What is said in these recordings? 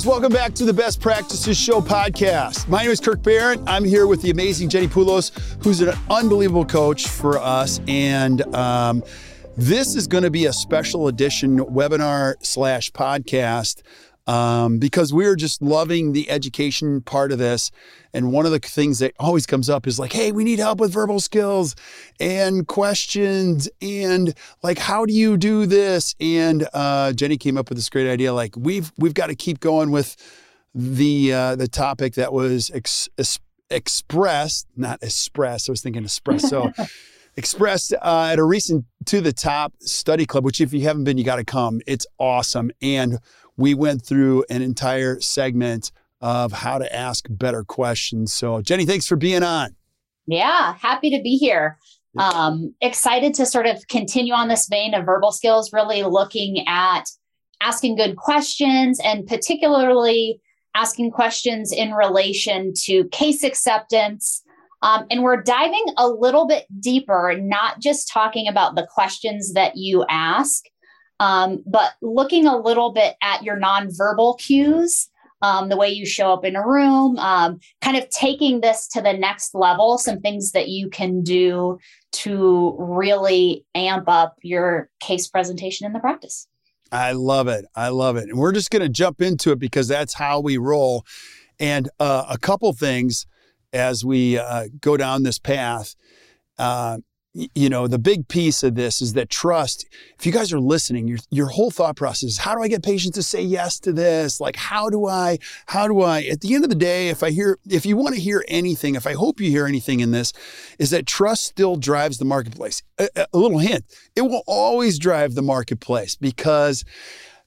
Guys, welcome back to the Best Practices Show podcast. My name is Kirk Behrendt. I'm here with the amazing Jenni Poulos, who's an unbelievable coach for us. And um, this is going to be a special edition webinar slash podcast um, because we're just loving the education part of this. And one of the things that always comes up is like, hey, we need help with verbal skills and questions and like, how do you do this? And uh, Jenni came up with this great idea. Like, we've we've got to keep going with the uh, the topic that was ex- expressed, not express. I was thinking espresso. expressed uh, at a recent to the top study club which if you haven't been you got to come it's awesome and we went through an entire segment of how to ask better questions. So, Jenni, thanks for being on. Yeah, happy to be here. Um, excited to sort of continue on this vein of verbal skills, really looking at asking good questions and particularly asking questions in relation to case acceptance. Um, and we're diving a little bit deeper, not just talking about the questions that you ask, um, but looking a little bit at your nonverbal cues, um, the way you show up in a room, um, kind of taking this to the next level, some things that you can do to really amp up your case presentation in the practice. I love it. I love it. And we're just going to jump into it because that's how we roll. And uh, a couple things as we uh, go down this path. Uh, you know the big piece of this is that trust if you guys are listening your your whole thought process is how do i get patients to say yes to this? Like how do i how do i at the end of the day if i hear if you want to hear anything if i hope you hear anything in this is that trust still drives the marketplace. A, a little hint it will always drive the marketplace because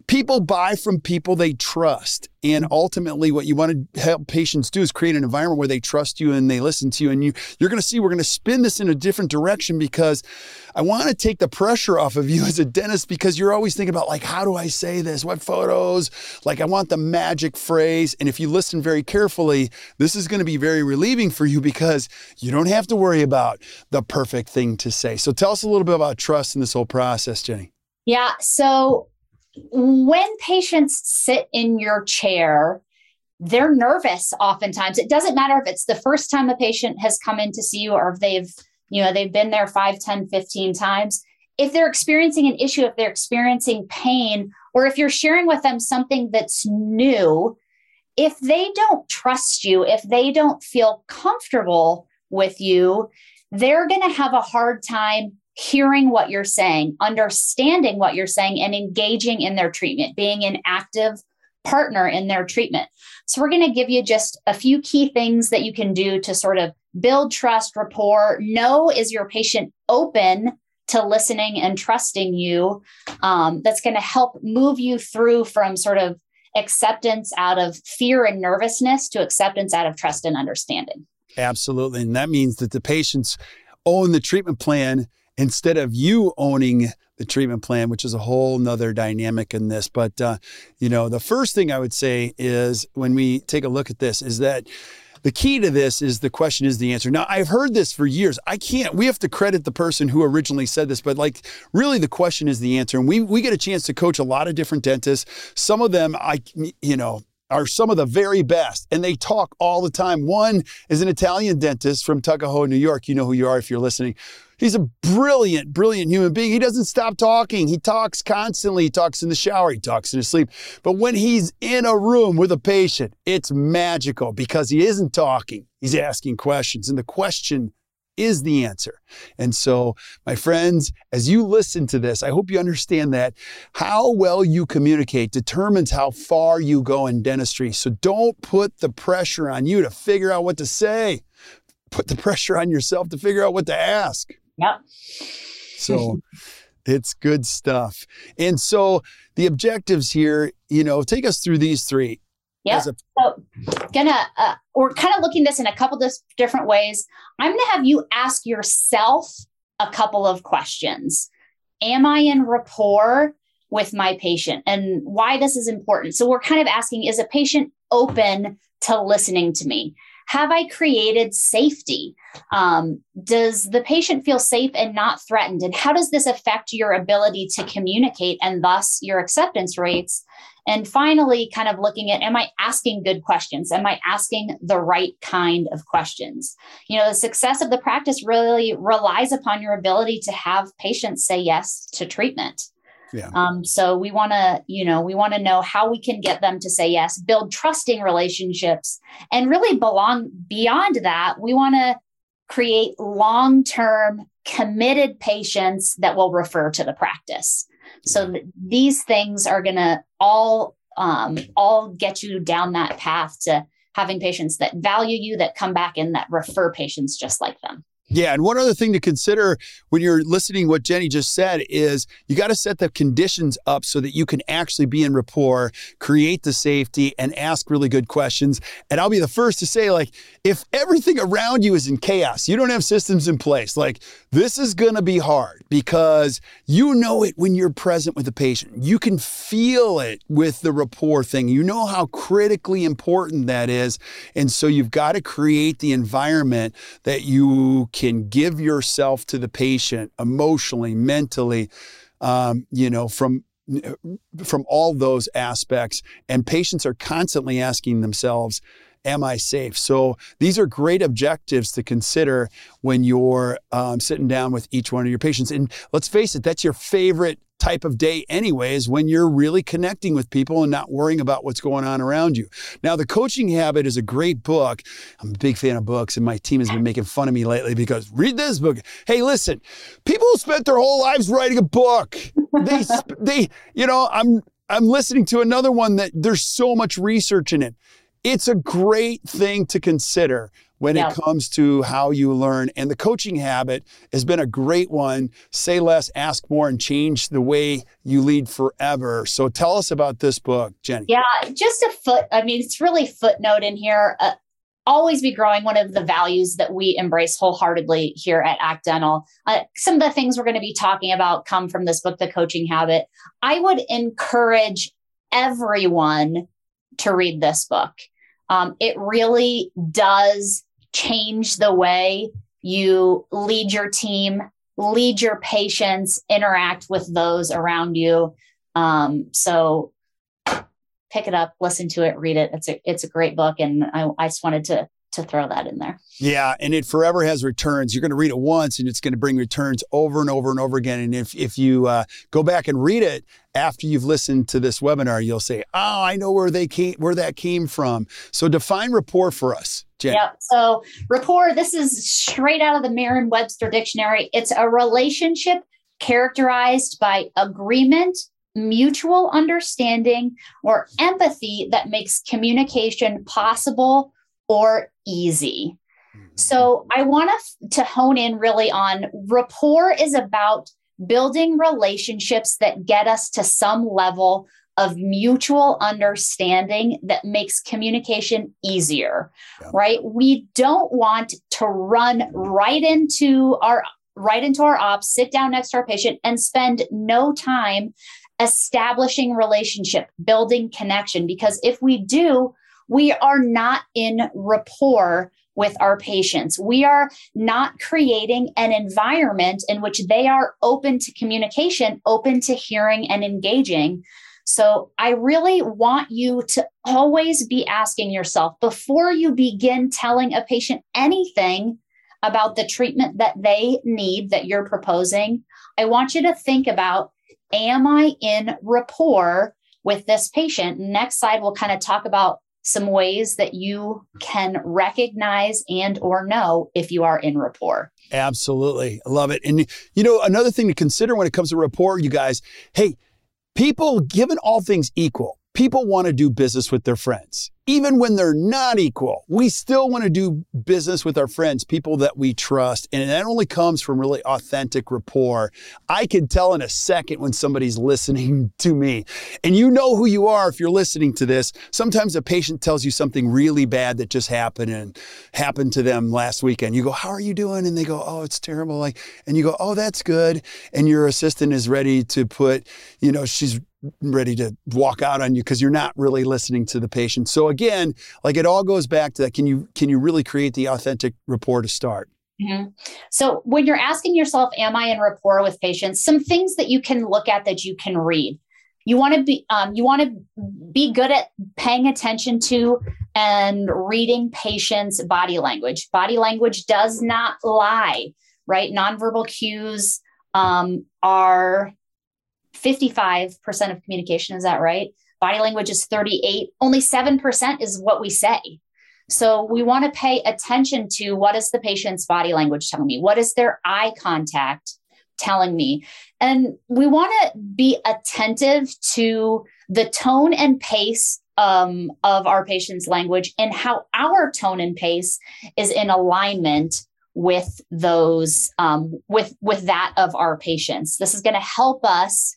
people buy from people they trust. And mm-hmm. ultimately, what you want to help patients do is create an environment where they trust you and they listen to you. And you, you're going to see we're going to spin this in a different direction because I want to take the pressure off of you as a dentist because you're always thinking about, like, how do I say this? What photos? Like, I want the magic phrase. And if you listen very carefully, this is going to be very relieving for you because you don't have to worry about the perfect thing to say. So tell us a little bit about trust in this whole process, Jenni. Yeah. So when patients sit in your chair, they're nervous oftentimes. It doesn't matter if it's the first time a patient has come in to see you or if they've, you know, they've been there 5, 10, 15 times. If they're experiencing an issue, if they're experiencing pain, or if you're sharing with them something that's new, if they don't trust you, if they don't feel comfortable with you, they're going to have a hard time hearing what you're saying, understanding what you're saying, and engaging in their treatment, being an active partner in their treatment. So, we're going to give you just a few key things that you can do to sort of build trust, rapport. Know is your patient open to listening and trusting you? Um, that's going to help move you through from sort of acceptance out of fear and nervousness to acceptance out of trust and understanding. Absolutely. And that means that the patients own the treatment plan instead of you owning the treatment plan, which is a whole nother dynamic in this. But, uh, you know, the first thing I would say is when we take a look at this is that the key to this is the question is the answer. Now, I've heard this for years. I can't, we have to credit the person who originally said this, but like really the question is the answer. And we, we get a chance to coach a lot of different dentists. Some of them, I, you know, are some of the very best and they talk all the time. One is an Italian dentist from Tuckahoe, New York. You know who you are if you're listening. He's a brilliant, brilliant human being. He doesn't stop talking. He talks constantly. He talks in the shower. He talks in his sleep. But when he's in a room with a patient, it's magical because he isn't talking. He's asking questions. And the question is the answer. And so, my friends, as you listen to this, I hope you understand that how well you communicate determines how far you go in dentistry. So, don't put the pressure on you to figure out what to say, put the pressure on yourself to figure out what to ask. Yep. So, it's good stuff. And so, the objectives here, you know, take us through these three. Yeah. so gonna uh, we're kind of looking this in a couple of different ways. I'm gonna have you ask yourself a couple of questions. Am I in rapport with my patient and why this is important? So we're kind of asking, is a patient open to listening to me? Have I created safety? Um, does the patient feel safe and not threatened? And how does this affect your ability to communicate and thus your acceptance rates? And finally, kind of looking at am I asking good questions? Am I asking the right kind of questions? You know, the success of the practice really relies upon your ability to have patients say yes to treatment. Yeah. Um, so we want to, you know, we want to know how we can get them to say yes, build trusting relationships, and really belong beyond that. We want to create long-term committed patients that will refer to the practice. So th- these things are going to all um, all get you down that path to having patients that value you, that come back and that refer patients just like them. Yeah, and one other thing to consider when you're listening what Jenni just said is you got to set the conditions up so that you can actually be in rapport, create the safety and ask really good questions. And I'll be the first to say like if everything around you is in chaos, you don't have systems in place, like this is going to be hard because you know it when you're present with the patient. You can feel it with the rapport thing. You know how critically important that is. And so you've got to create the environment that you can give yourself to the patient emotionally, mentally, um, you know, from from all those aspects. And patients are constantly asking themselves, am I safe? So these are great objectives to consider when you're um, sitting down with each one of your patients. And let's face it, that's your favorite type of day anyways when you're really connecting with people and not worrying about what's going on around you. Now the coaching habit is a great book. I'm a big fan of books and my team has been making fun of me lately because read this book. Hey, listen, people spent their whole lives writing a book. They they you know, I'm I'm listening to another one that there's so much research in it. It's a great thing to consider when yeah. it comes to how you learn. And the coaching habit has been a great one. Say less, ask more, and change the way you lead forever. So tell us about this book, Jenni. Yeah, just a foot. I mean, it's really footnote in here. Uh, always be growing one of the values that we embrace wholeheartedly here at ACT Dental uh, some of the things we're going to be talking about come from this book the coaching habit i would encourage everyone to read this book um, it really does change the way you lead your team, lead your patients, interact with those around you. Um, so pick it up, listen to it, read it. It's a it's a great book, and I, I just wanted to to throw that in there. Yeah, and it forever has returns. You're going to read it once, and it's going to bring returns over and over and over again. And if if you uh, go back and read it after you've listened to this webinar, you'll say, "Oh, I know where they came, where that came from." So define rapport for us, Jen. Yeah. So rapport. This is straight out of the Merriam-Webster dictionary. It's a relationship characterized by agreement mutual understanding or empathy that makes communication possible or easy. Mm-hmm. So I want to, to hone in really on rapport is about building relationships that get us to some level of mutual understanding that makes communication easier, yeah. right? We don't want to run right into our right into our ops, sit down next to our patient, and spend no time establishing relationship, building connection. Because if we do, we are not in rapport with our patients. We are not creating an environment in which they are open to communication, open to hearing and engaging. So I really want you to always be asking yourself before you begin telling a patient anything about the treatment that they need that you're proposing, I want you to think about Am I in rapport with this patient? Next slide, we'll kind of talk about some ways that you can recognize and or know if you are in rapport. Absolutely. I love it. And you know, another thing to consider when it comes to rapport, you guys, hey, people given all things equal, people want to do business with their friends even when they're not equal, we still want to do business with our friends, people that we trust. And that only comes from really authentic rapport. I can tell in a second when somebody's listening to me. And you know who you are if you're listening to this. Sometimes a patient tells you something really bad that just happened and happened to them last weekend. You go, How are you doing? And they go, Oh, it's terrible. Like, and you go, Oh, that's good. And your assistant is ready to put, you know, she's ready to walk out on you because you're not really listening to the patient. So again, like it all goes back to that. Can you can you really create the authentic rapport to start? Mm-hmm. So when you're asking yourself, "Am I in rapport with patients?" Some things that you can look at that you can read. You want to be um, you want to be good at paying attention to and reading patients' body language. Body language does not lie, right? Nonverbal cues um, are 55% of communication. Is that right? Body language is 38. Only 7% is what we say. So we want to pay attention to what is the patient's body language telling me? What is their eye contact telling me? And we want to be attentive to the tone and pace um, of our patient's language and how our tone and pace is in alignment with those um, with with that of our patients. This is going to help us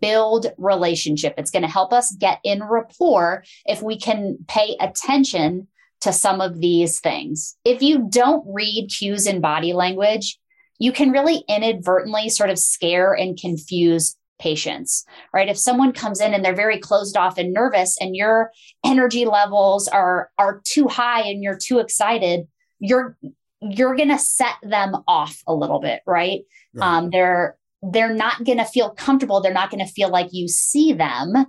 build relationship. It's going to help us get in rapport if we can pay attention to some of these things. If you don't read cues in body language, you can really inadvertently sort of scare and confuse patients, right? If someone comes in and they're very closed off and nervous and your energy levels are are too high and you're too excited, you're you're going to set them off a little bit, right? right. Um, they're they're not going to feel comfortable. They're not going to feel like you see them.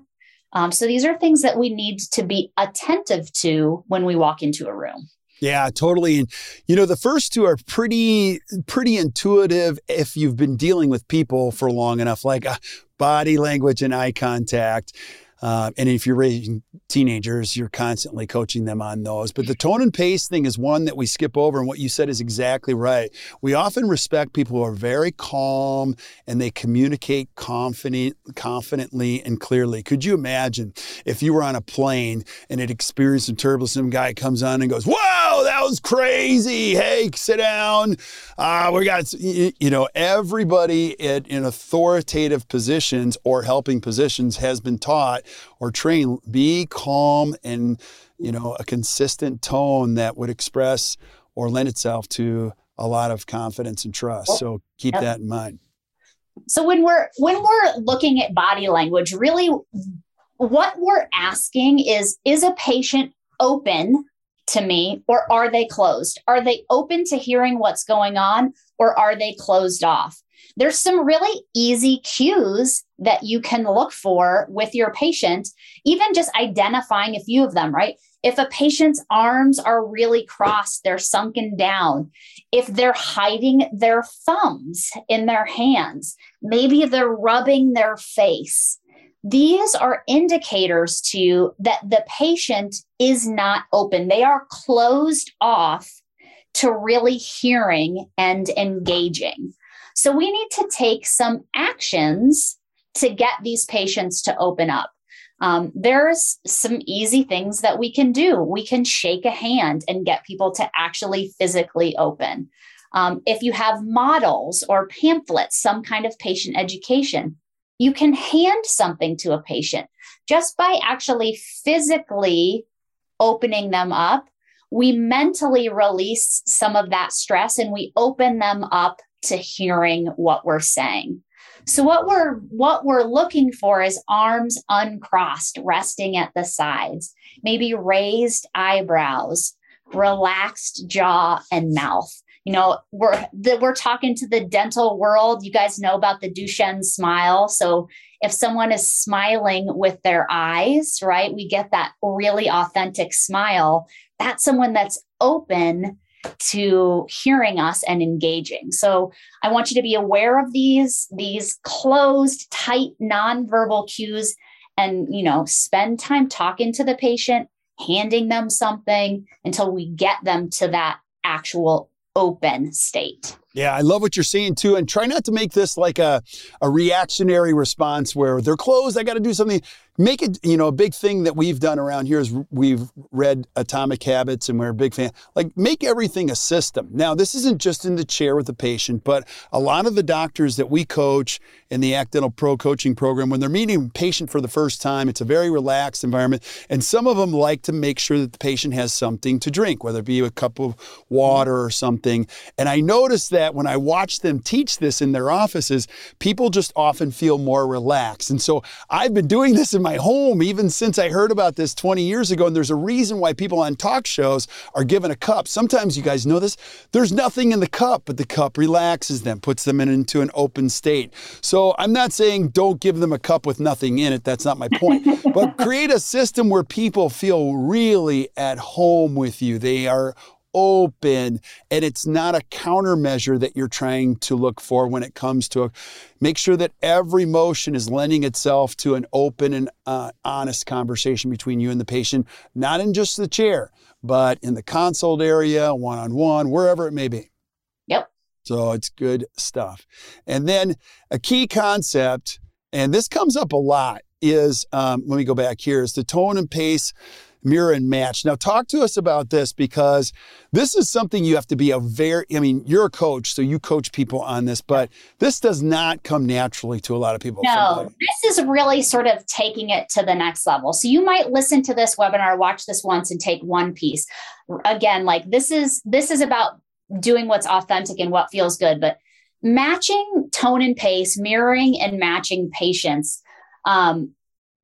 Um, so these are things that we need to be attentive to when we walk into a room. Yeah, totally. And you know, the first two are pretty pretty intuitive if you've been dealing with people for long enough, like uh, body language and eye contact. Uh, and if you're raising teenagers, you're constantly coaching them on those. But the tone and pace thing is one that we skip over. And what you said is exactly right. We often respect people who are very calm and they communicate confident, confidently and clearly. Could you imagine if you were on a plane and it experienced some turbulence, some guy comes on and goes, Whoa, that was crazy. Hey, sit down. Uh, we got, you know, everybody in authoritative positions or helping positions has been taught or train, be calm and, you know, a consistent tone that would express or lend itself to a lot of confidence and trust. So keep yep. that in mind. So when we're when we're looking at body language, really what we're asking is is a patient open to me or are they closed? Are they open to hearing what's going on or are they closed off? There's some really easy cues that you can look for with your patient, even just identifying a few of them, right? If a patient's arms are really crossed, they're sunken down, if they're hiding their thumbs in their hands, maybe they're rubbing their face. These are indicators to that the patient is not open. They are closed off to really hearing and engaging. So we need to take some actions to get these patients to open up. Um, there's some easy things that we can do. We can shake a hand and get people to actually physically open. Um, if you have models or pamphlets, some kind of patient education, you can hand something to a patient just by actually physically opening them up. We mentally release some of that stress and we open them up to hearing what we're saying. So what we're what we're looking for is arms uncrossed, resting at the sides, maybe raised eyebrows, relaxed jaw and mouth. You know, we're the, we're talking to the dental world. You guys know about the Duchenne smile. So if someone is smiling with their eyes, right, we get that really authentic smile. That's someone that's open to hearing us and engaging. So I want you to be aware of these these closed, tight, nonverbal cues and you know, spend time talking to the patient, handing them something until we get them to that actual open state. Yeah, I love what you're saying too. And try not to make this like a, a reactionary response where they're closed, I got to do something make it, you know, a big thing that we've done around here is we've read Atomic Habits and we're a big fan. Like, make everything a system. Now, this isn't just in the chair with the patient, but a lot of the doctors that we coach in the ACT Dental Pro coaching program, when they're meeting a patient for the first time, it's a very relaxed environment. And some of them like to make sure that the patient has something to drink, whether it be a cup of water or something. And I noticed that when I watch them teach this in their offices, people just often feel more relaxed. And so I've been doing this in my home even since I heard about this 20 years ago. And there's a reason why people on talk shows are given a cup. Sometimes you guys know this, there's nothing in the cup, but the cup relaxes them, puts them in, into an open state. So I'm not saying don't give them a cup with nothing in it. That's not my point. but create a system where people feel really at home with you. They are open and it's not a countermeasure that you're trying to look for when it comes to a, make sure that every motion is lending itself to an open and uh, honest conversation between you and the patient not in just the chair but in the consult area one-on-one wherever it may be. Yep. So it's good stuff. And then a key concept and this comes up a lot is um, let me go back here is the tone and pace mirror and match. Now, talk to us about this because this is something you have to be a very, I mean, you're a coach, so you coach people on this, but this does not come naturally to a lot of people. No, this is really sort of taking it to the next level. So you might listen to this webinar, watch this once and take one piece. Again, like this is, this is about doing what's authentic and what feels good, but matching tone and pace, mirroring and matching patience. Um,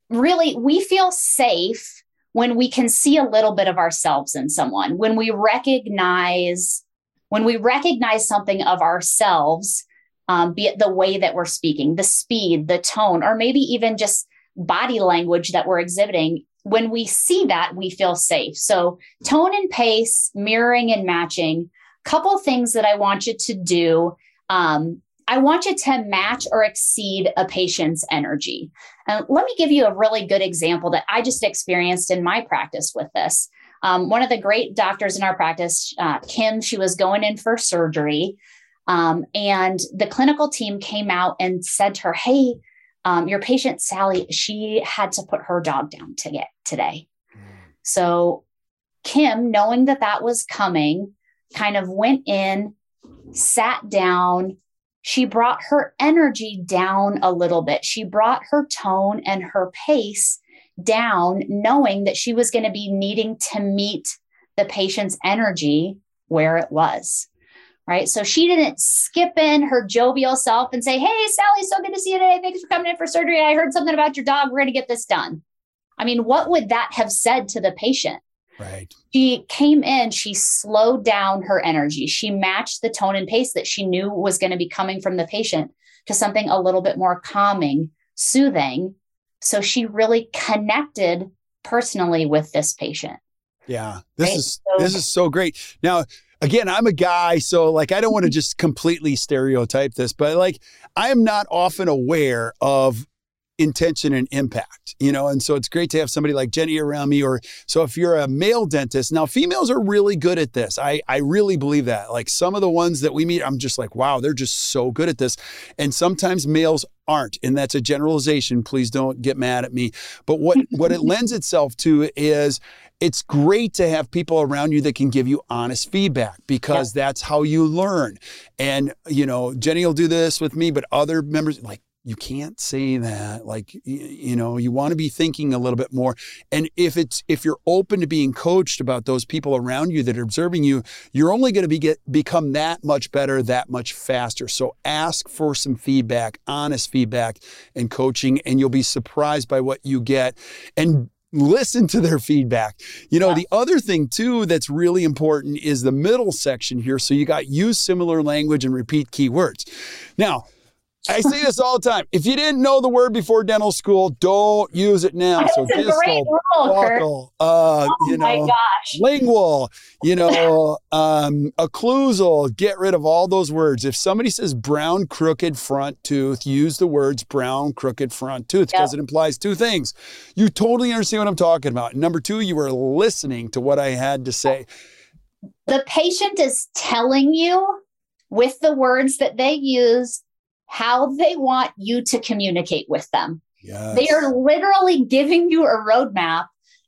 really, we feel safe when we can see a little bit of ourselves in someone, when we recognize when we recognize something of ourselves, um, be it the way that we're speaking, the speed, the tone, or maybe even just body language that we're exhibiting, when we see that, we feel safe. So, tone and pace, mirroring and matching, couple things that I want you to do um, I want you to match or exceed a patient's energy. And let me give you a really good example that I just experienced in my practice with this. Um, one of the great doctors in our practice, uh, Kim, she was going in for surgery. Um, and the clinical team came out and said to her, Hey, um, your patient, Sally, she had to put her dog down to get today. Mm. So Kim, knowing that that was coming, kind of went in, sat down, she brought her energy down a little bit. She brought her tone and her pace down, knowing that she was going to be needing to meet the patient's energy where it was. Right. So she didn't skip in her jovial self and say, Hey, Sally, so good to see you today. Thanks for coming in for surgery. I heard something about your dog. We're going to get this done. I mean, what would that have said to the patient? Right. She came in, she slowed down her energy. She matched the tone and pace that she knew was going to be coming from the patient to something a little bit more calming, soothing. So she really connected personally with this patient. Yeah. This right? is so, this is so great. Now, again, I'm a guy, so like I don't want to mm-hmm. just completely stereotype this, but like I am not often aware of intention and impact, you know? And so it's great to have somebody like Jenni around me. Or so if you're a male dentist, now females are really good at this. I, I really believe that. Like some of the ones that we meet, I'm just like, wow, they're just so good at this. And sometimes males aren't. And that's a generalization. Please don't get mad at me. But what, what it lends itself to is it's great to have people around you that can give you honest feedback because that's how you learn. And, you know, Jenny will do this with me, but other members like you can't say that like you know you want to be thinking a little bit more and if it's if you're open to being coached about those people around you that are observing you you're only going to be get become that much better that much faster so ask for some feedback honest feedback and coaching and you'll be surprised by what you get and listen to their feedback. You know, yeah. the other thing too that's really important is the middle section here. So you got use similar language and repeat keywords. Now, I say this all the time. If you didn't know the word before dental school, don't use it now. So distal, great rule, buccal, uh, oh you know, lingual, you know, um, occlusal. Get rid of all those words. If somebody says brown crooked front tooth, use the words brown crooked front tooth because yep. it implies two things. You totally understand what I'm talking about. Number two, you were listening to what I had to say. The patient is telling you with the words that they use how they want you to communicate with them. Yes. They are literally giving you a roadmap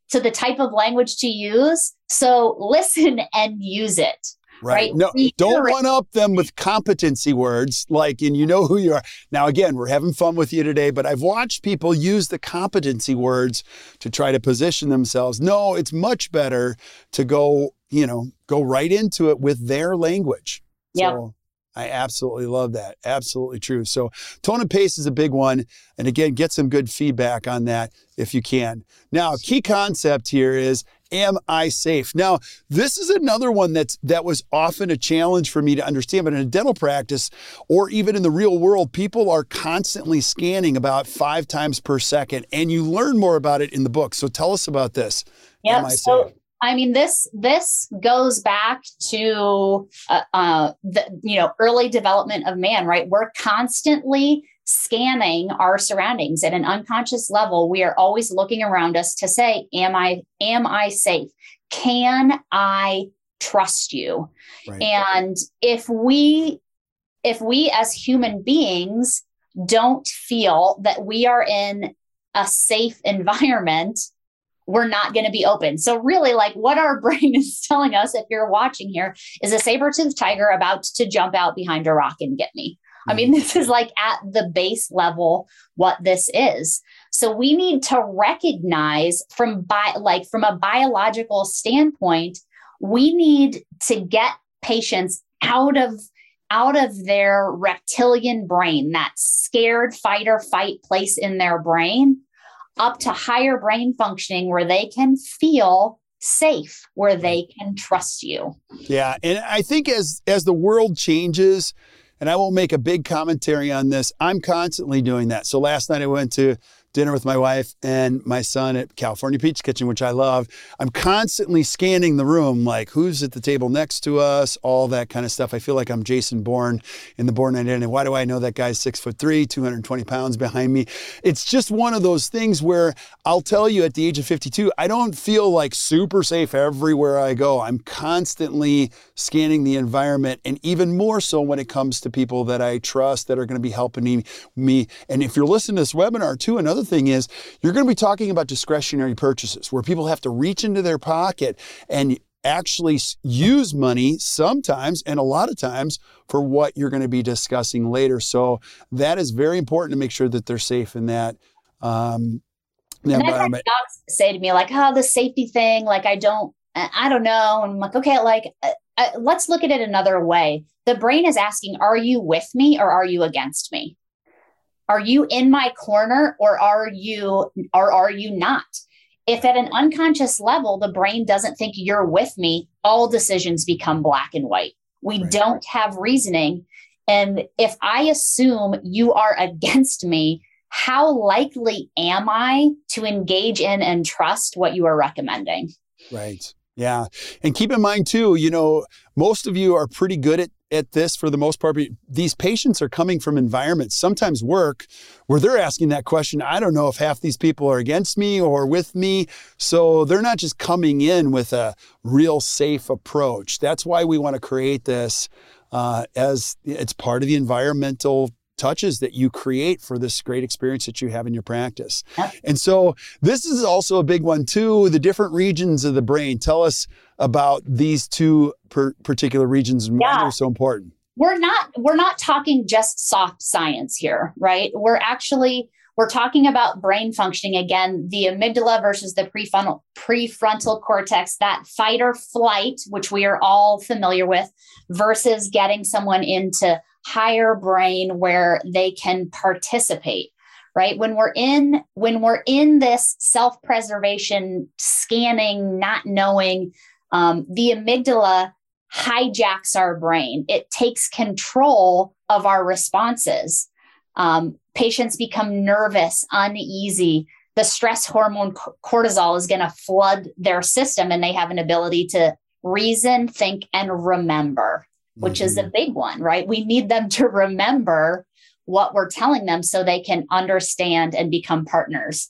to the type of language to use. So listen and use it. Right. right? No, don't one up them with competency words like, and you know who you are. Now, again, we're having fun with you today, but I've watched people use the competency words to try to position themselves. No, it's much better to go, you know, go right into it with their language. Yeah. So, I absolutely love that. Absolutely true. So, tone and pace is a big one. And again, get some good feedback on that if you can. Now, key concept here is am I safe? Now, this is another one that's that was often a challenge for me to understand, but in a dental practice or even in the real world, people are constantly scanning about 5 times per second and you learn more about it in the book. So tell us about this. Yeah. So safe? I mean, this this goes back to uh, uh, the you know early development of man, right? We're constantly scanning our surroundings at an unconscious level. We are always looking around us to say, "Am I am I safe? Can I trust you?" Right. And if we if we as human beings don't feel that we are in a safe environment we're not going to be open. So, really, like what our brain is telling us, if you're watching here, is a saber toothed tiger about to jump out behind a rock and get me. I mean, mm-hmm. this is like at the base level what this is. So we need to recognize from bi- like from a biological standpoint, we need to get patients out of out of their reptilian brain, that scared fight or fight place in their brain, up to higher brain functioning where they can feel safe where they can trust you. Yeah and i think as as the world changes and i won't make a big commentary on this i'm constantly doing that. So last night i went to dinner with my wife and my son at California Pizza Kitchen, which I love. I'm constantly scanning the room, like who's at the table next to us, all that kind of stuff. I feel like I'm Jason Bourne in the Bourne Identity. Why do I know that guy's six foot three, 220 pounds behind me? It's just one of those things where I'll tell you at the age of 52, I don't feel like super safe everywhere I go. I'm constantly scanning the environment and even more so when it comes to people that I trust that are going to be helping me. And if you're listening to this webinar too, another thing is you're going to be talking about discretionary purchases where people have to reach into their pocket and actually use money sometimes and a lot of times for what you're going to be discussing later. So that is very important to make sure that they're safe in that. Um, environment. Docs say to me like, "Oh, the safety thing, like I don't, I don't know." And I'm like, "Okay, like uh, uh, let's look at it another way. The brain is asking, are you with me or are you against me? Are you in my corner or are you or are you not? If at an unconscious level the brain doesn't think you're with me, all decisions become black and white. We right. don't have reasoning. And if I assume you are against me, how likely am I to engage in and trust what you are recommending? Right. Yeah. And keep in mind, too, you know, most of you are pretty good at, at this for the most part. These patients are coming from environments, sometimes work, where they're asking that question. I don't know if half these people are against me or with me. So they're not just coming in with a real safe approach. That's why we want to create this uh, as it's part of the environmental touches that you create for this great experience that you have in your practice. Yep. And so this is also a big one too, the different regions of the brain. Tell us about these two per particular regions and yeah. why they're so important. we're not we're not talking just soft science here, right? We're actually we're talking about brain functioning again, the amygdala versus the prefrontal prefrontal cortex, that fight or flight, which we are all familiar with, versus getting someone into higher brain where they can participate right? When we're in when we're in this self-preservation scanning not knowing um, the amygdala hijacks our brain. It takes control of our responses. Um, patients become nervous uneasy. The stress hormone cortisol is going to flood their system and they have an ability to reason think and remember which mm-hmm. is a mm-hmm. big one right we need them to remember what we're telling them so they can understand and become partners.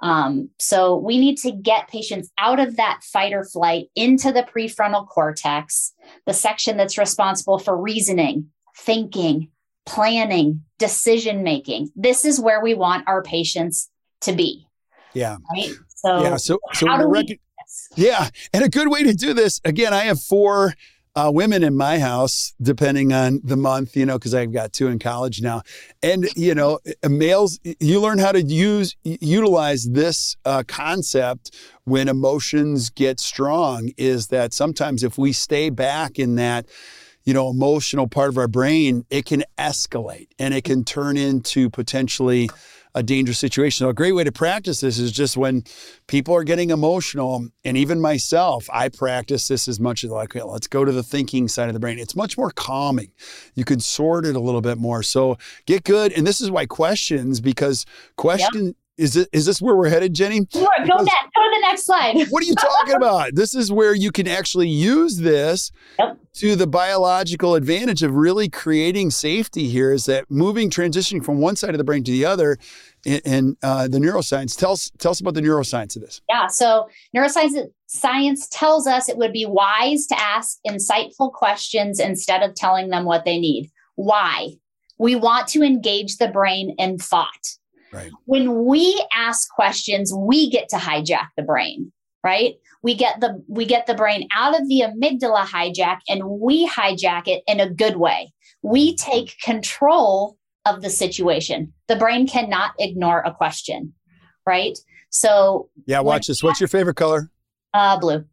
Um, so we need to get patients out of that fight or flight into the prefrontal cortex, the section that's responsible for reasoning, thinking, planning, decision making. This is where we want our patients to be. Yeah. Right. So yeah. So so how do we, yeah, and a good way to do this. Again, I have four uh, women in my house, depending on the month, you know, because I've got two in college now. And, you know, males, you learn how to use, utilize this uh, concept when emotions get strong is that sometimes if we stay back in that, you know, emotional part of our brain, it can escalate and it can turn into potentially a dangerous situation. So a great way to practice this is just when people are getting emotional, and even myself, I practice this as much as like, okay, let's go to the thinking side of the brain. It's much more calming. You can sort it a little bit more. So get good. And this is why questions, because question. Is it is this where we're headed, Jenni? Sure, go Go to the next slide. what are you talking about? This is where you can actually use this yep. to the biological advantage of really creating safety. Here is that moving, transitioning from one side of the brain to the other, in, uh, the neuroscience. Tell us tell us about the neuroscience of this. Yeah, so neuroscience science tells us it would be wise to ask insightful questions instead of telling them what they need. Why? We want to engage the brain in thought. Right. When we ask questions, we get to hijack the brain, right? We get the we get the brain out of the amygdala hijack and we hijack it in a good way. We take control of the situation. The brain cannot ignore a question, right? So Yeah, watch this. What's your favorite color? Uh blue.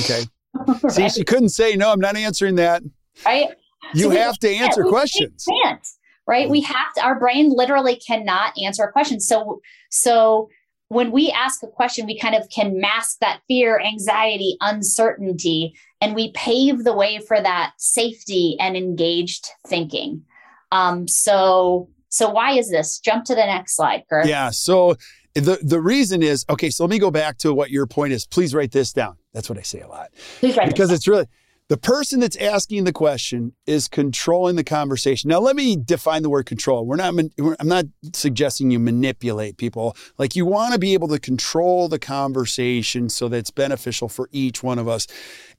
Okay. right. See, she couldn't say no, I'm not answering that. Right? You so have to answer questions. can't right? We have to, our brain literally cannot answer a question. So, so when we ask a question, we kind of can mask that fear, anxiety, uncertainty, and we pave the way for that safety and engaged thinking. Um, so, so why is this? Jump to the next slide, Kirk. Yeah. So the the reason is okay. So let me go back to what your point is. Please write this down. That's what I say a lot. Please write because it's really the person that's asking the question is controlling the conversation. Now, let me define the word control. We're not, I'm not suggesting you manipulate people. Like you want to be able to control the conversation so that it's beneficial for each one of us.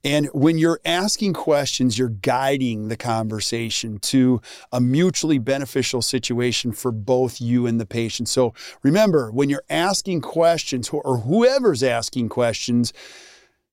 And when you're asking questions, you're guiding the conversation to a mutually beneficial situation for both you and the patient. So remember, when you're asking questions or whoever's asking questions,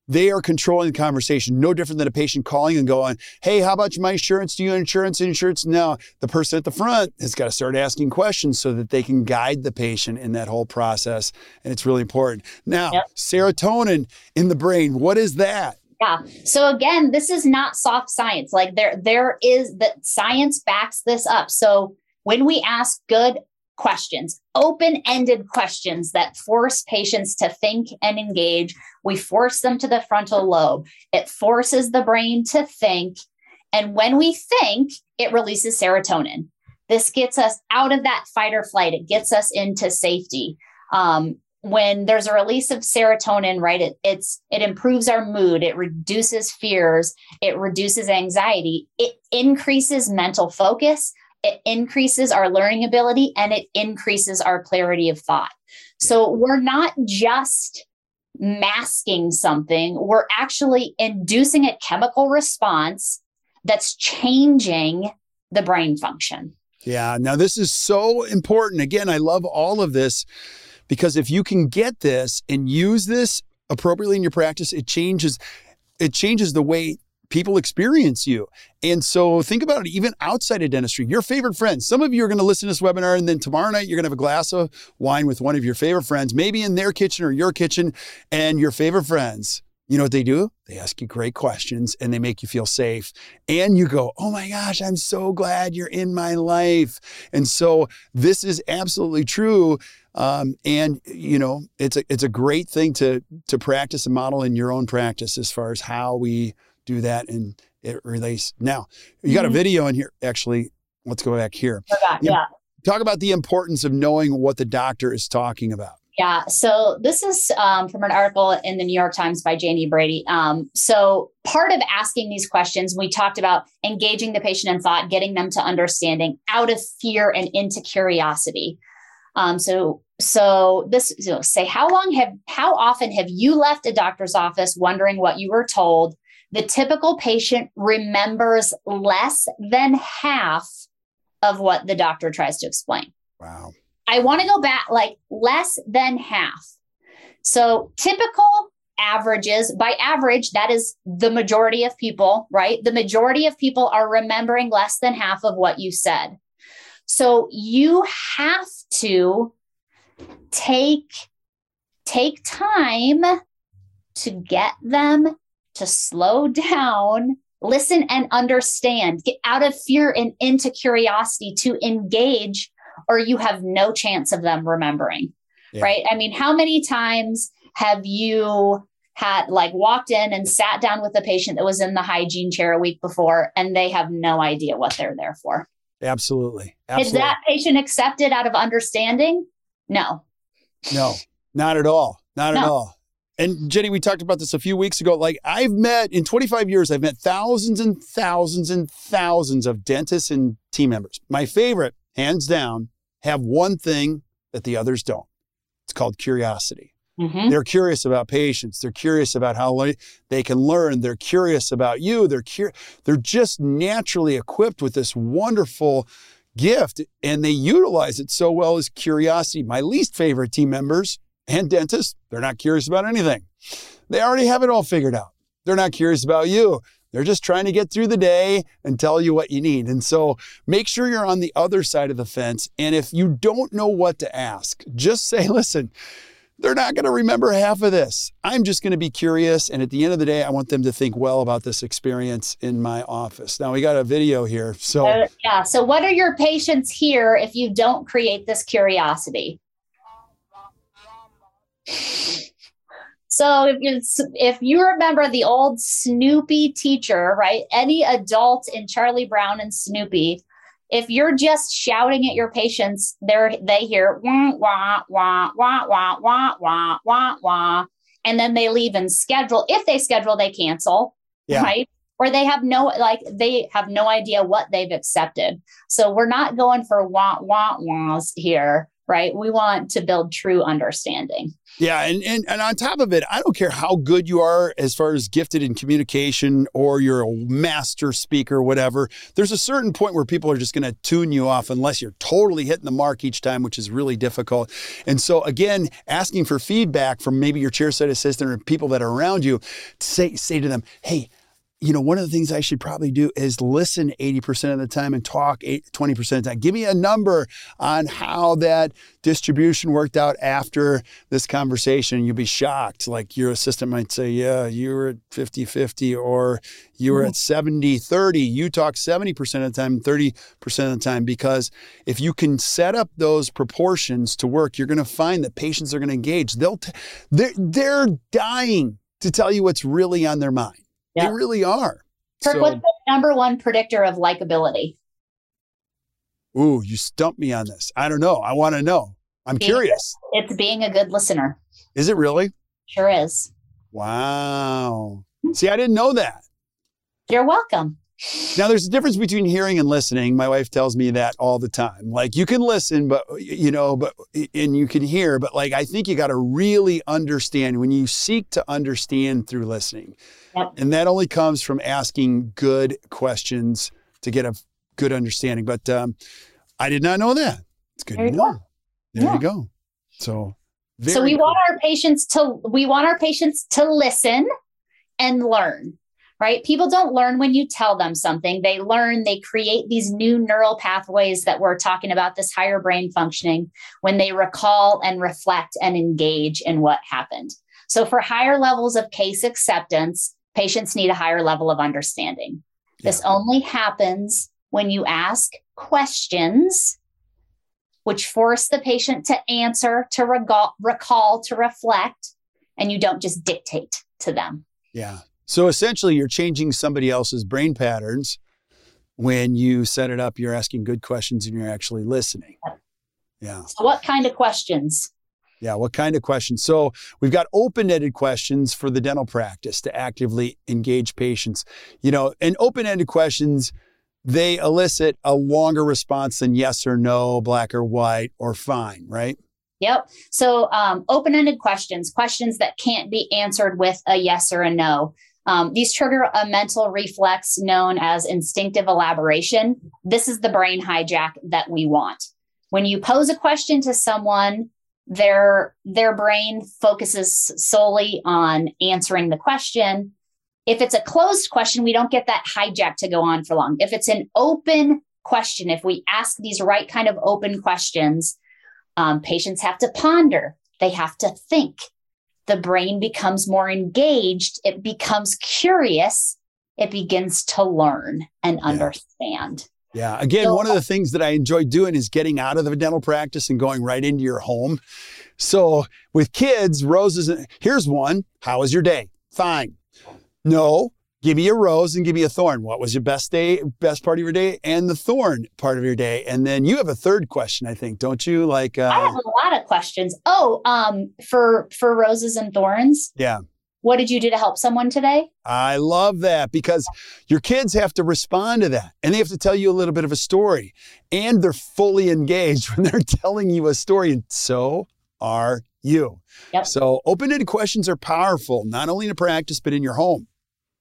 they are controlling the conversation, no different than a patient calling and going, Hey, how about my insurance? Do you insurance? Insurance? No. The person at the front has got to start asking questions so that they can guide the patient in that whole process. And it's really important. Now, yep. serotonin in the brain, what is that? Yeah. So again, this is not soft science. Like there, there is that science backs this up. So when we ask good questions, open ended questions that force patients to think and engage. We force them to the frontal lobe. It forces the brain to think. And when we think, it releases serotonin. This gets us out of that fight or flight, it gets us into safety. Um, when there's a release of serotonin right it, it's it improves our mood it reduces fears it reduces anxiety it increases mental focus it increases our learning ability and it increases our clarity of thought. So we're not just masking something, we're actually inducing a chemical response that's changing the brain function. Yeah. Now, this is so important. Again, I love all of this because if you can get this and use this appropriately in your practice, it changes. It changes the way people experience you. And so think about it even outside of dentistry, your favorite friends. Some of you are going to listen to this webinar and then tomorrow night you're going to have a glass of wine with one of your favorite friends, maybe in their kitchen or your kitchen and your favorite friends. You know what they do? They ask you great questions and they make you feel safe. And you go, Oh my gosh, I'm so glad you're in my life. And so this is absolutely true. Um, and you know, it's a it's a great thing to to practice and model in your own practice as far as how we do that and it relates. Now, you got a mm-hmm. video in here. Actually, let's go back here. yeah. Talk about the importance of knowing what the doctor is talking about. Yeah. So this is um, from an article in the New York Times by Janie Brady. Um, so part of asking these questions, we talked about engaging the patient in thought, getting them to understanding out of fear and into curiosity. Um, so so this you know, say how long have how often have you left a doctor's office wondering what you were told the typical patient remembers less than half of what the doctor tries to explain. Wow. I want to go back like less than half. So typical averages, by average, that is the majority of people, right? The majority of people are remembering less than half of what you said. So you have to take take time to get them to slow down, listen and understand, get out of fear and into curiosity to engage, or you have no chance of them remembering. Yeah. Right. I mean, how many times have you had like walked in and sat down with a patient that was in the hygiene chair a week before and they have no idea what they're there for? Absolutely. Absolutely. Is that patient accepted out of understanding? No. No, not at all. Not no. at all and Jenni, we talked about this a few weeks ago. Like I've met in 25 years, I've met thousands and thousands and thousands of dentists and team members. My favorite, hands down, have one thing that the others don't. It's called curiosity. Mm-hmm. They're curious about patients. They're curious about how they can learn. They're curious about you. They're cur- They're just naturally equipped with this wonderful gift, and they utilize it so well as curiosity. My least favorite team members and dentists, they're not curious about anything. They already have it all figured out. They're not curious about you. They're just trying to get through the day and tell you what you need. And so make sure you're on the other side of the fence. And if you don't know what to ask, just say, listen, they're not going to remember half of this. I'm just going to be curious. And at the end of the day, I want them to think well about this experience in my office. Now, we got a video here. So, uh, yeah. So, what are your patients here if you don't create this curiosity? So if you if you remember the old Snoopy teacher, right? Any adult in Charlie Brown and Snoopy, if you're just shouting at your patients, they they hear wah wah wah wah wah wah wah wah wah, and then they leave and schedule. If they schedule, they cancel, yeah. right? Or they have no like they have no idea what they've accepted. So we're not going for wah wah wahs here right? We want to build true understanding. Yeah. And, and, and on top of it, I don't care how good you are as far as gifted in communication or you're a master speaker, whatever. There's a certain point where people are just going to tune you off unless you're totally hitting the mark each time, which is really difficult. And so, again, asking for feedback from maybe your chair chairside assistant or people that are around you, say, say to them, hey, you know, one of the things I should probably do is listen 80% of the time and talk 20% of the time. Give me a number on how that distribution worked out after this conversation. You'll be shocked. Like your assistant might say, Yeah, you were at 50 50, or you were mm-hmm. at 70 30. You talk 70% of the time, 30% of the time. Because if you can set up those proportions to work, you're going to find that patients are going to engage. They'll, t- they're, they're dying to tell you what's really on their mind. They really are. Kirk, so, what's the number one predictor of likability? Ooh, you stumped me on this. I don't know. I want to know. I'm being, curious. It's being a good listener. Is it really? Sure is. Wow. See, I didn't know that. You're welcome. Now, there's a difference between hearing and listening. My wife tells me that all the time. Like, you can listen, but, you know, but, and you can hear, but like, I think you got to really understand when you seek to understand through listening. Yep. And that only comes from asking good questions to get a good understanding. But um, I did not know that. It's good there to know. Go. There yeah. you go. So, so we cool. want our patients to we want our patients to listen and learn right? People don't learn when you tell them something. They learn, they create these new neural pathways that we're talking about, this higher brain functioning, when they recall and reflect and engage in what happened. So, for higher levels of case acceptance, patients need a higher level of understanding. Yeah. This only happens when you ask questions which force the patient to answer, to recall, recall, to reflect, and you don't just dictate to them. Yeah. So essentially, you're changing somebody else's brain patterns when you set it up. You're asking good questions and you're actually listening. Yeah. So, what kind of questions? Yeah, what kind of questions? So, we've got open ended questions for the dental practice to actively engage patients. You know, and open ended questions, they elicit a longer response than yes or no, black or white, or fine, right? Yep. So, um, open ended questions, questions that can't be answered with a yes or a no. Um, these trigger a mental reflex known as instinctive elaboration. This is the brain hijack that we want. When you pose a question to someone, their their brain focuses solely on answering the question. If it's a closed question, we don't get that hijack to go on for long. If it's an open question, if we ask these right kind of open questions, um, patients have to ponder. They have to think the brain becomes more engaged, it becomes curious, it begins to learn and understand. Yeah. Again, so, one of the things that I enjoy doing is getting out of the dental practice and going right into your home. So with kids, roses, here's one. How was your day? Fine. No, give me a rose and give me a thorn. What was your best day, best part of your day, and the thorn part of your day? And then you have a third question, I think, don't you? Like uh, I have a lot of questions. Oh, um, for for roses and thorns. Yeah. What did you do to help someone today? I love that because your kids have to respond to that and they have to tell you a little bit of a story. And they're fully engaged when they're telling you a story. And so are you. Yep. So open ended questions are powerful, not only in practice, but in your home.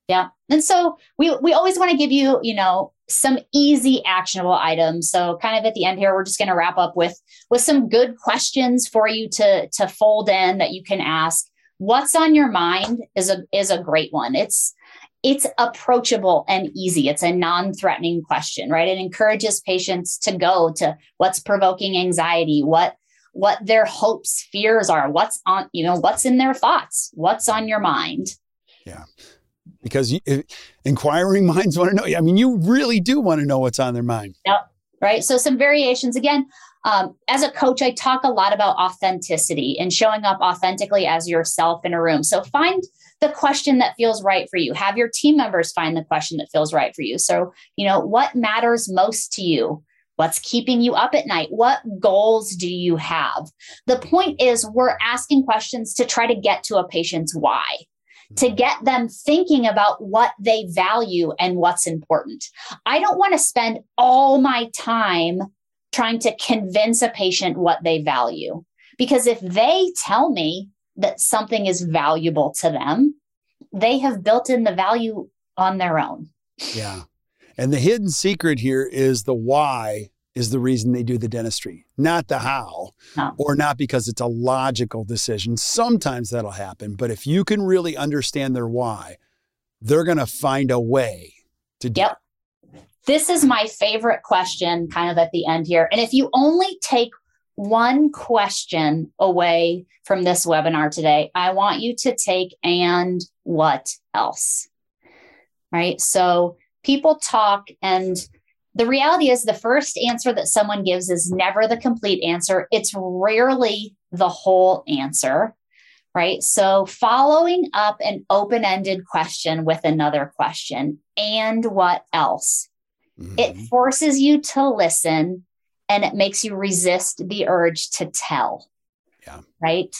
Yeah. And so we we always want to give you, you know, some easy actionable items. So kind of at the end here, we're just going to wrap up with with some good questions for you to to fold in that you can ask. What's on your mind is a is a great one. It's it's approachable and easy. It's a non-threatening question, right? It encourages patients to go to what's provoking anxiety, what what their hopes, fears are, what's on, you know, what's in their thoughts, what's on your mind. Yeah because you, inquiring minds want to know. I mean, you really do want to know what's on their mind. Yep. Right. So some variations again. Um, as a coach, I talk a lot about authenticity and showing up authentically as yourself in a room. So find the question that feels right for you. Have your team members find the question that feels right for you. So, you know, what matters most to you? What's keeping you up at night? What goals do you have? The point is, we're asking questions to try to get to a patient's why to get them thinking about what they value and what's important. I don't want to spend all my time trying to convince a patient what they value. Because if they tell me that something is valuable to them, they have built in the value on their own. Yeah. And the hidden secret here is the why is the reason they do the dentistry, not the how, no. or not because it's a logical decision. Sometimes that'll happen, but if you can really understand their why, they're going to find a way to do yep. it. This is my favorite question kind of at the end here. And if you only take one question away from this webinar today, I want you to take and what else? Right? So people talk and the reality is the first answer that someone gives is never the complete answer. It's rarely the whole answer, right? So following up an open ended question with another question, and what else? Mm-hmm. It forces you to listen and it makes you resist the urge to tell. Yeah. Right.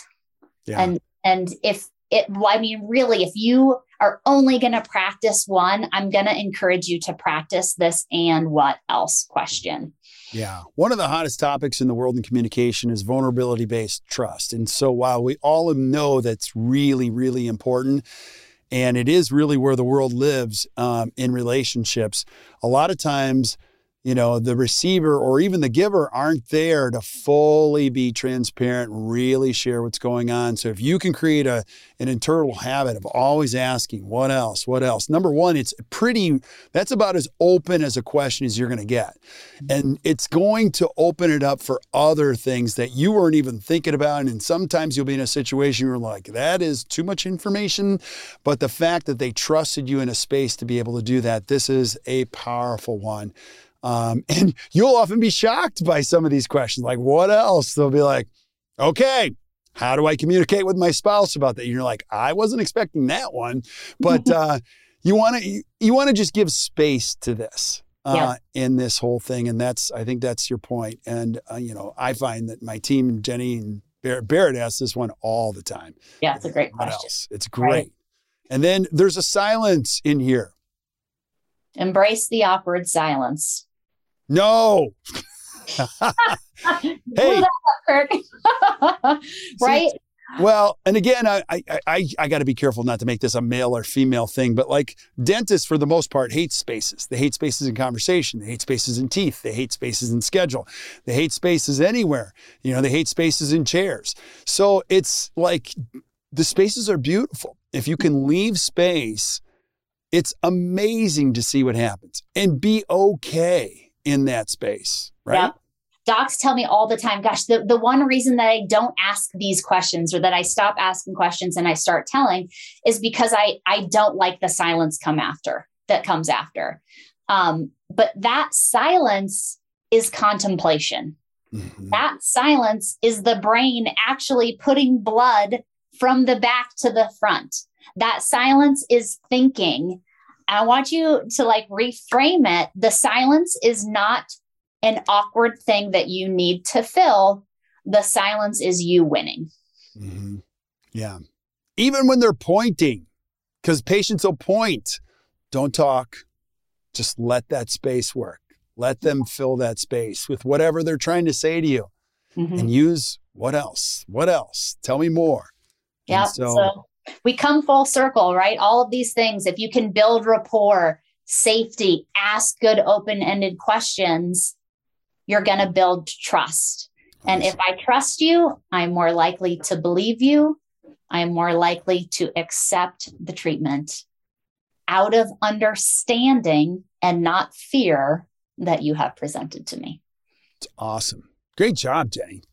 Yeah. And, and if it, I mean, really, if you are only going to practice one, I'm going to encourage you to practice this and what else question. Yeah. One of the hottest topics in the world in communication is vulnerability based trust. And so while we all know that's really, really important, and it is really where the world lives um, in relationships, a lot of times, you know, the receiver or even the giver aren't there to fully be transparent, really share what's going on. So if you can create a an internal habit of always asking, what else? What else? Number one, it's pretty that's about as open as a question as you're going to get. Mm-hmm. And it's going to open it up for other things that you weren't even thinking about. And sometimes you'll be in a situation where like, that is too much information. But the fact that they trusted you in a space to be able to do that, this is a powerful one. Um, and you'll often be shocked by some of these questions. Like, what else? They'll be like, okay, how do I communicate with my spouse about that? And you're like, I wasn't expecting that one. But uh, you want to you want to just give space to this. Uh, yeah. in this whole thing, and that's I think that's your point. And uh, you know, I find that my team, Jenni and Barrett, Barrett asks this one all the time. Yeah, it's a great what question. Else? It's great. Right. And then there's a silence in here. Embrace the awkward silence. No. hey, right? See, well, and again, I I I, I got to be careful not to make this a male or female thing, but like dentists, for the most part, hate spaces. They hate spaces in conversation. They hate spaces in teeth. They hate spaces in schedule. They hate spaces anywhere. You know, they hate spaces in chairs. So it's like the spaces are beautiful. If you can leave space, it's amazing to see what happens and be okay in that space, right? Yep. Docs tell me all the time, gosh, the, the one reason that I don't ask these questions or that I stop asking questions and I start telling is because I I don't like the silence come after that comes after. Um, but that silence is contemplation. Mm-hmm. That silence is the brain actually putting blood from the back to the front. That silence is thinking I want you to like reframe it. The silence is not an awkward thing that you need to fill. The silence is you winning. Mm-hmm. Yeah. Even when they're pointing, because patients will point, don't talk. Just let that space work. Let them fill that space with whatever they're trying to say to you mm-hmm. and use what else? What else? Tell me more. Yeah. So, so we come full circle, right? All of these things, if you can build rapport, safety, ask good open ended questions, you're going to build trust. And if I trust you, I'm more likely to believe you. I'm more likely to accept the treatment out of understanding and not fear that you have presented to me. It's awesome. Great job, Jenni.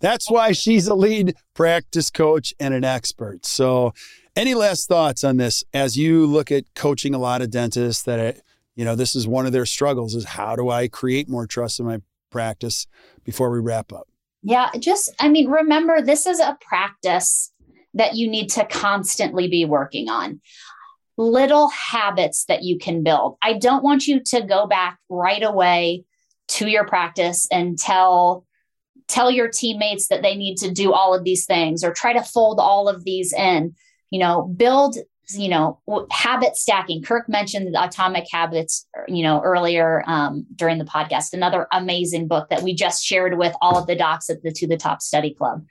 That's why she's a lead practice coach and an expert. So, any last thoughts on this as you look at coaching a lot of dentists that it, you know this is one of their struggles is how do I create more trust in my practice before we wrap up? Yeah, just I mean remember this is a practice that you need to constantly be working on. Little habits that you can build. I don't want you to go back right away to your practice and tell tell your teammates that they need to do all of these things or try to fold all of these in. You know build you know habit stacking. Kirk mentioned the atomic habits you know earlier um, during the podcast another amazing book that we just shared with all of the docs at the to the top study club.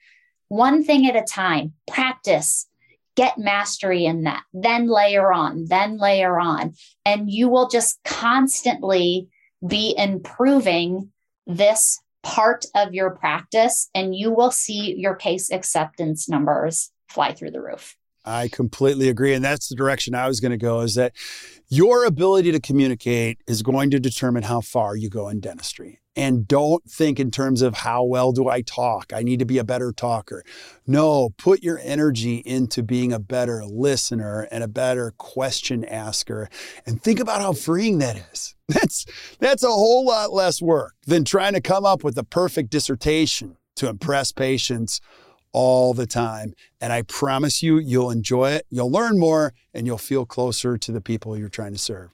One thing at a time practice get mastery in that then layer on then layer on and you will just constantly be improving this part of your practice and you will see your case acceptance numbers fly through the roof. I completely agree. And that's the direction I was going to go is that your ability to communicate is going to determine how far you go in dentistry. And don't think in terms of how well do I talk? I need to be a better talker. No, put your energy into being a better listener and a better question asker. And think about how freeing that is. That's that's a whole lot less work than trying to come up with the perfect dissertation to impress patients all the time. And I promise you, you'll enjoy it, you'll learn more, and you'll feel closer to the people you're trying to serve.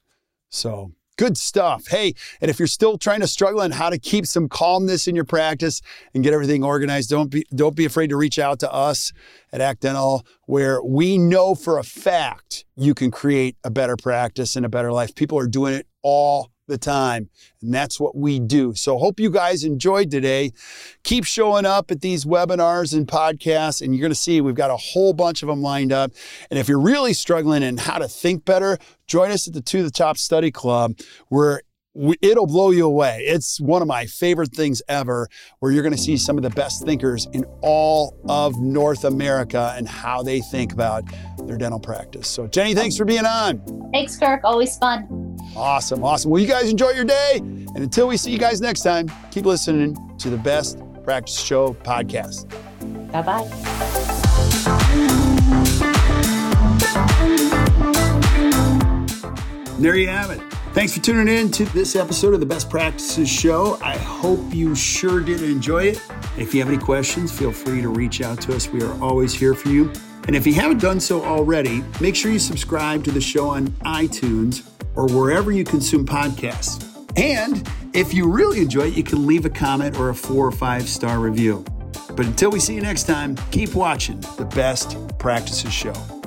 So good stuff. Hey, and if you're still trying to struggle on how to keep some calmness in your practice and get everything organized, don't be don't be afraid to reach out to us at ACT Dental, where we know for a fact you can create a better practice and a better life. People are doing it all the time. And that's what we do. So hope you guys enjoyed today. Keep showing up at these webinars and podcasts, and you're going to see we've got a whole bunch of them lined up. And if you're really struggling in how to think better, join us at the To the Top Study Club, it'll blow you away. It's one of my favorite things ever, where you're going to see some of the best thinkers in all of North America and how they think about their dental practice. So, Jenni, thanks for being on. Thanks, Kirk. Always fun. Awesome. Awesome. Well, you guys enjoy your day. And until we see you guys next time, keep listening to the Best Practice Show podcast. Bye bye. There you have it. Thanks for tuning in to this episode of the Best Practices Show. I hope you sure did enjoy it. If you have any questions, feel free to reach out to us. We are always here for you. And if you haven't done so already, make sure you subscribe to the show on iTunes or wherever you consume podcasts. And if you really enjoy it, you can leave a comment or a four or five star review. But until we see you next time, keep watching the Best Practices Show.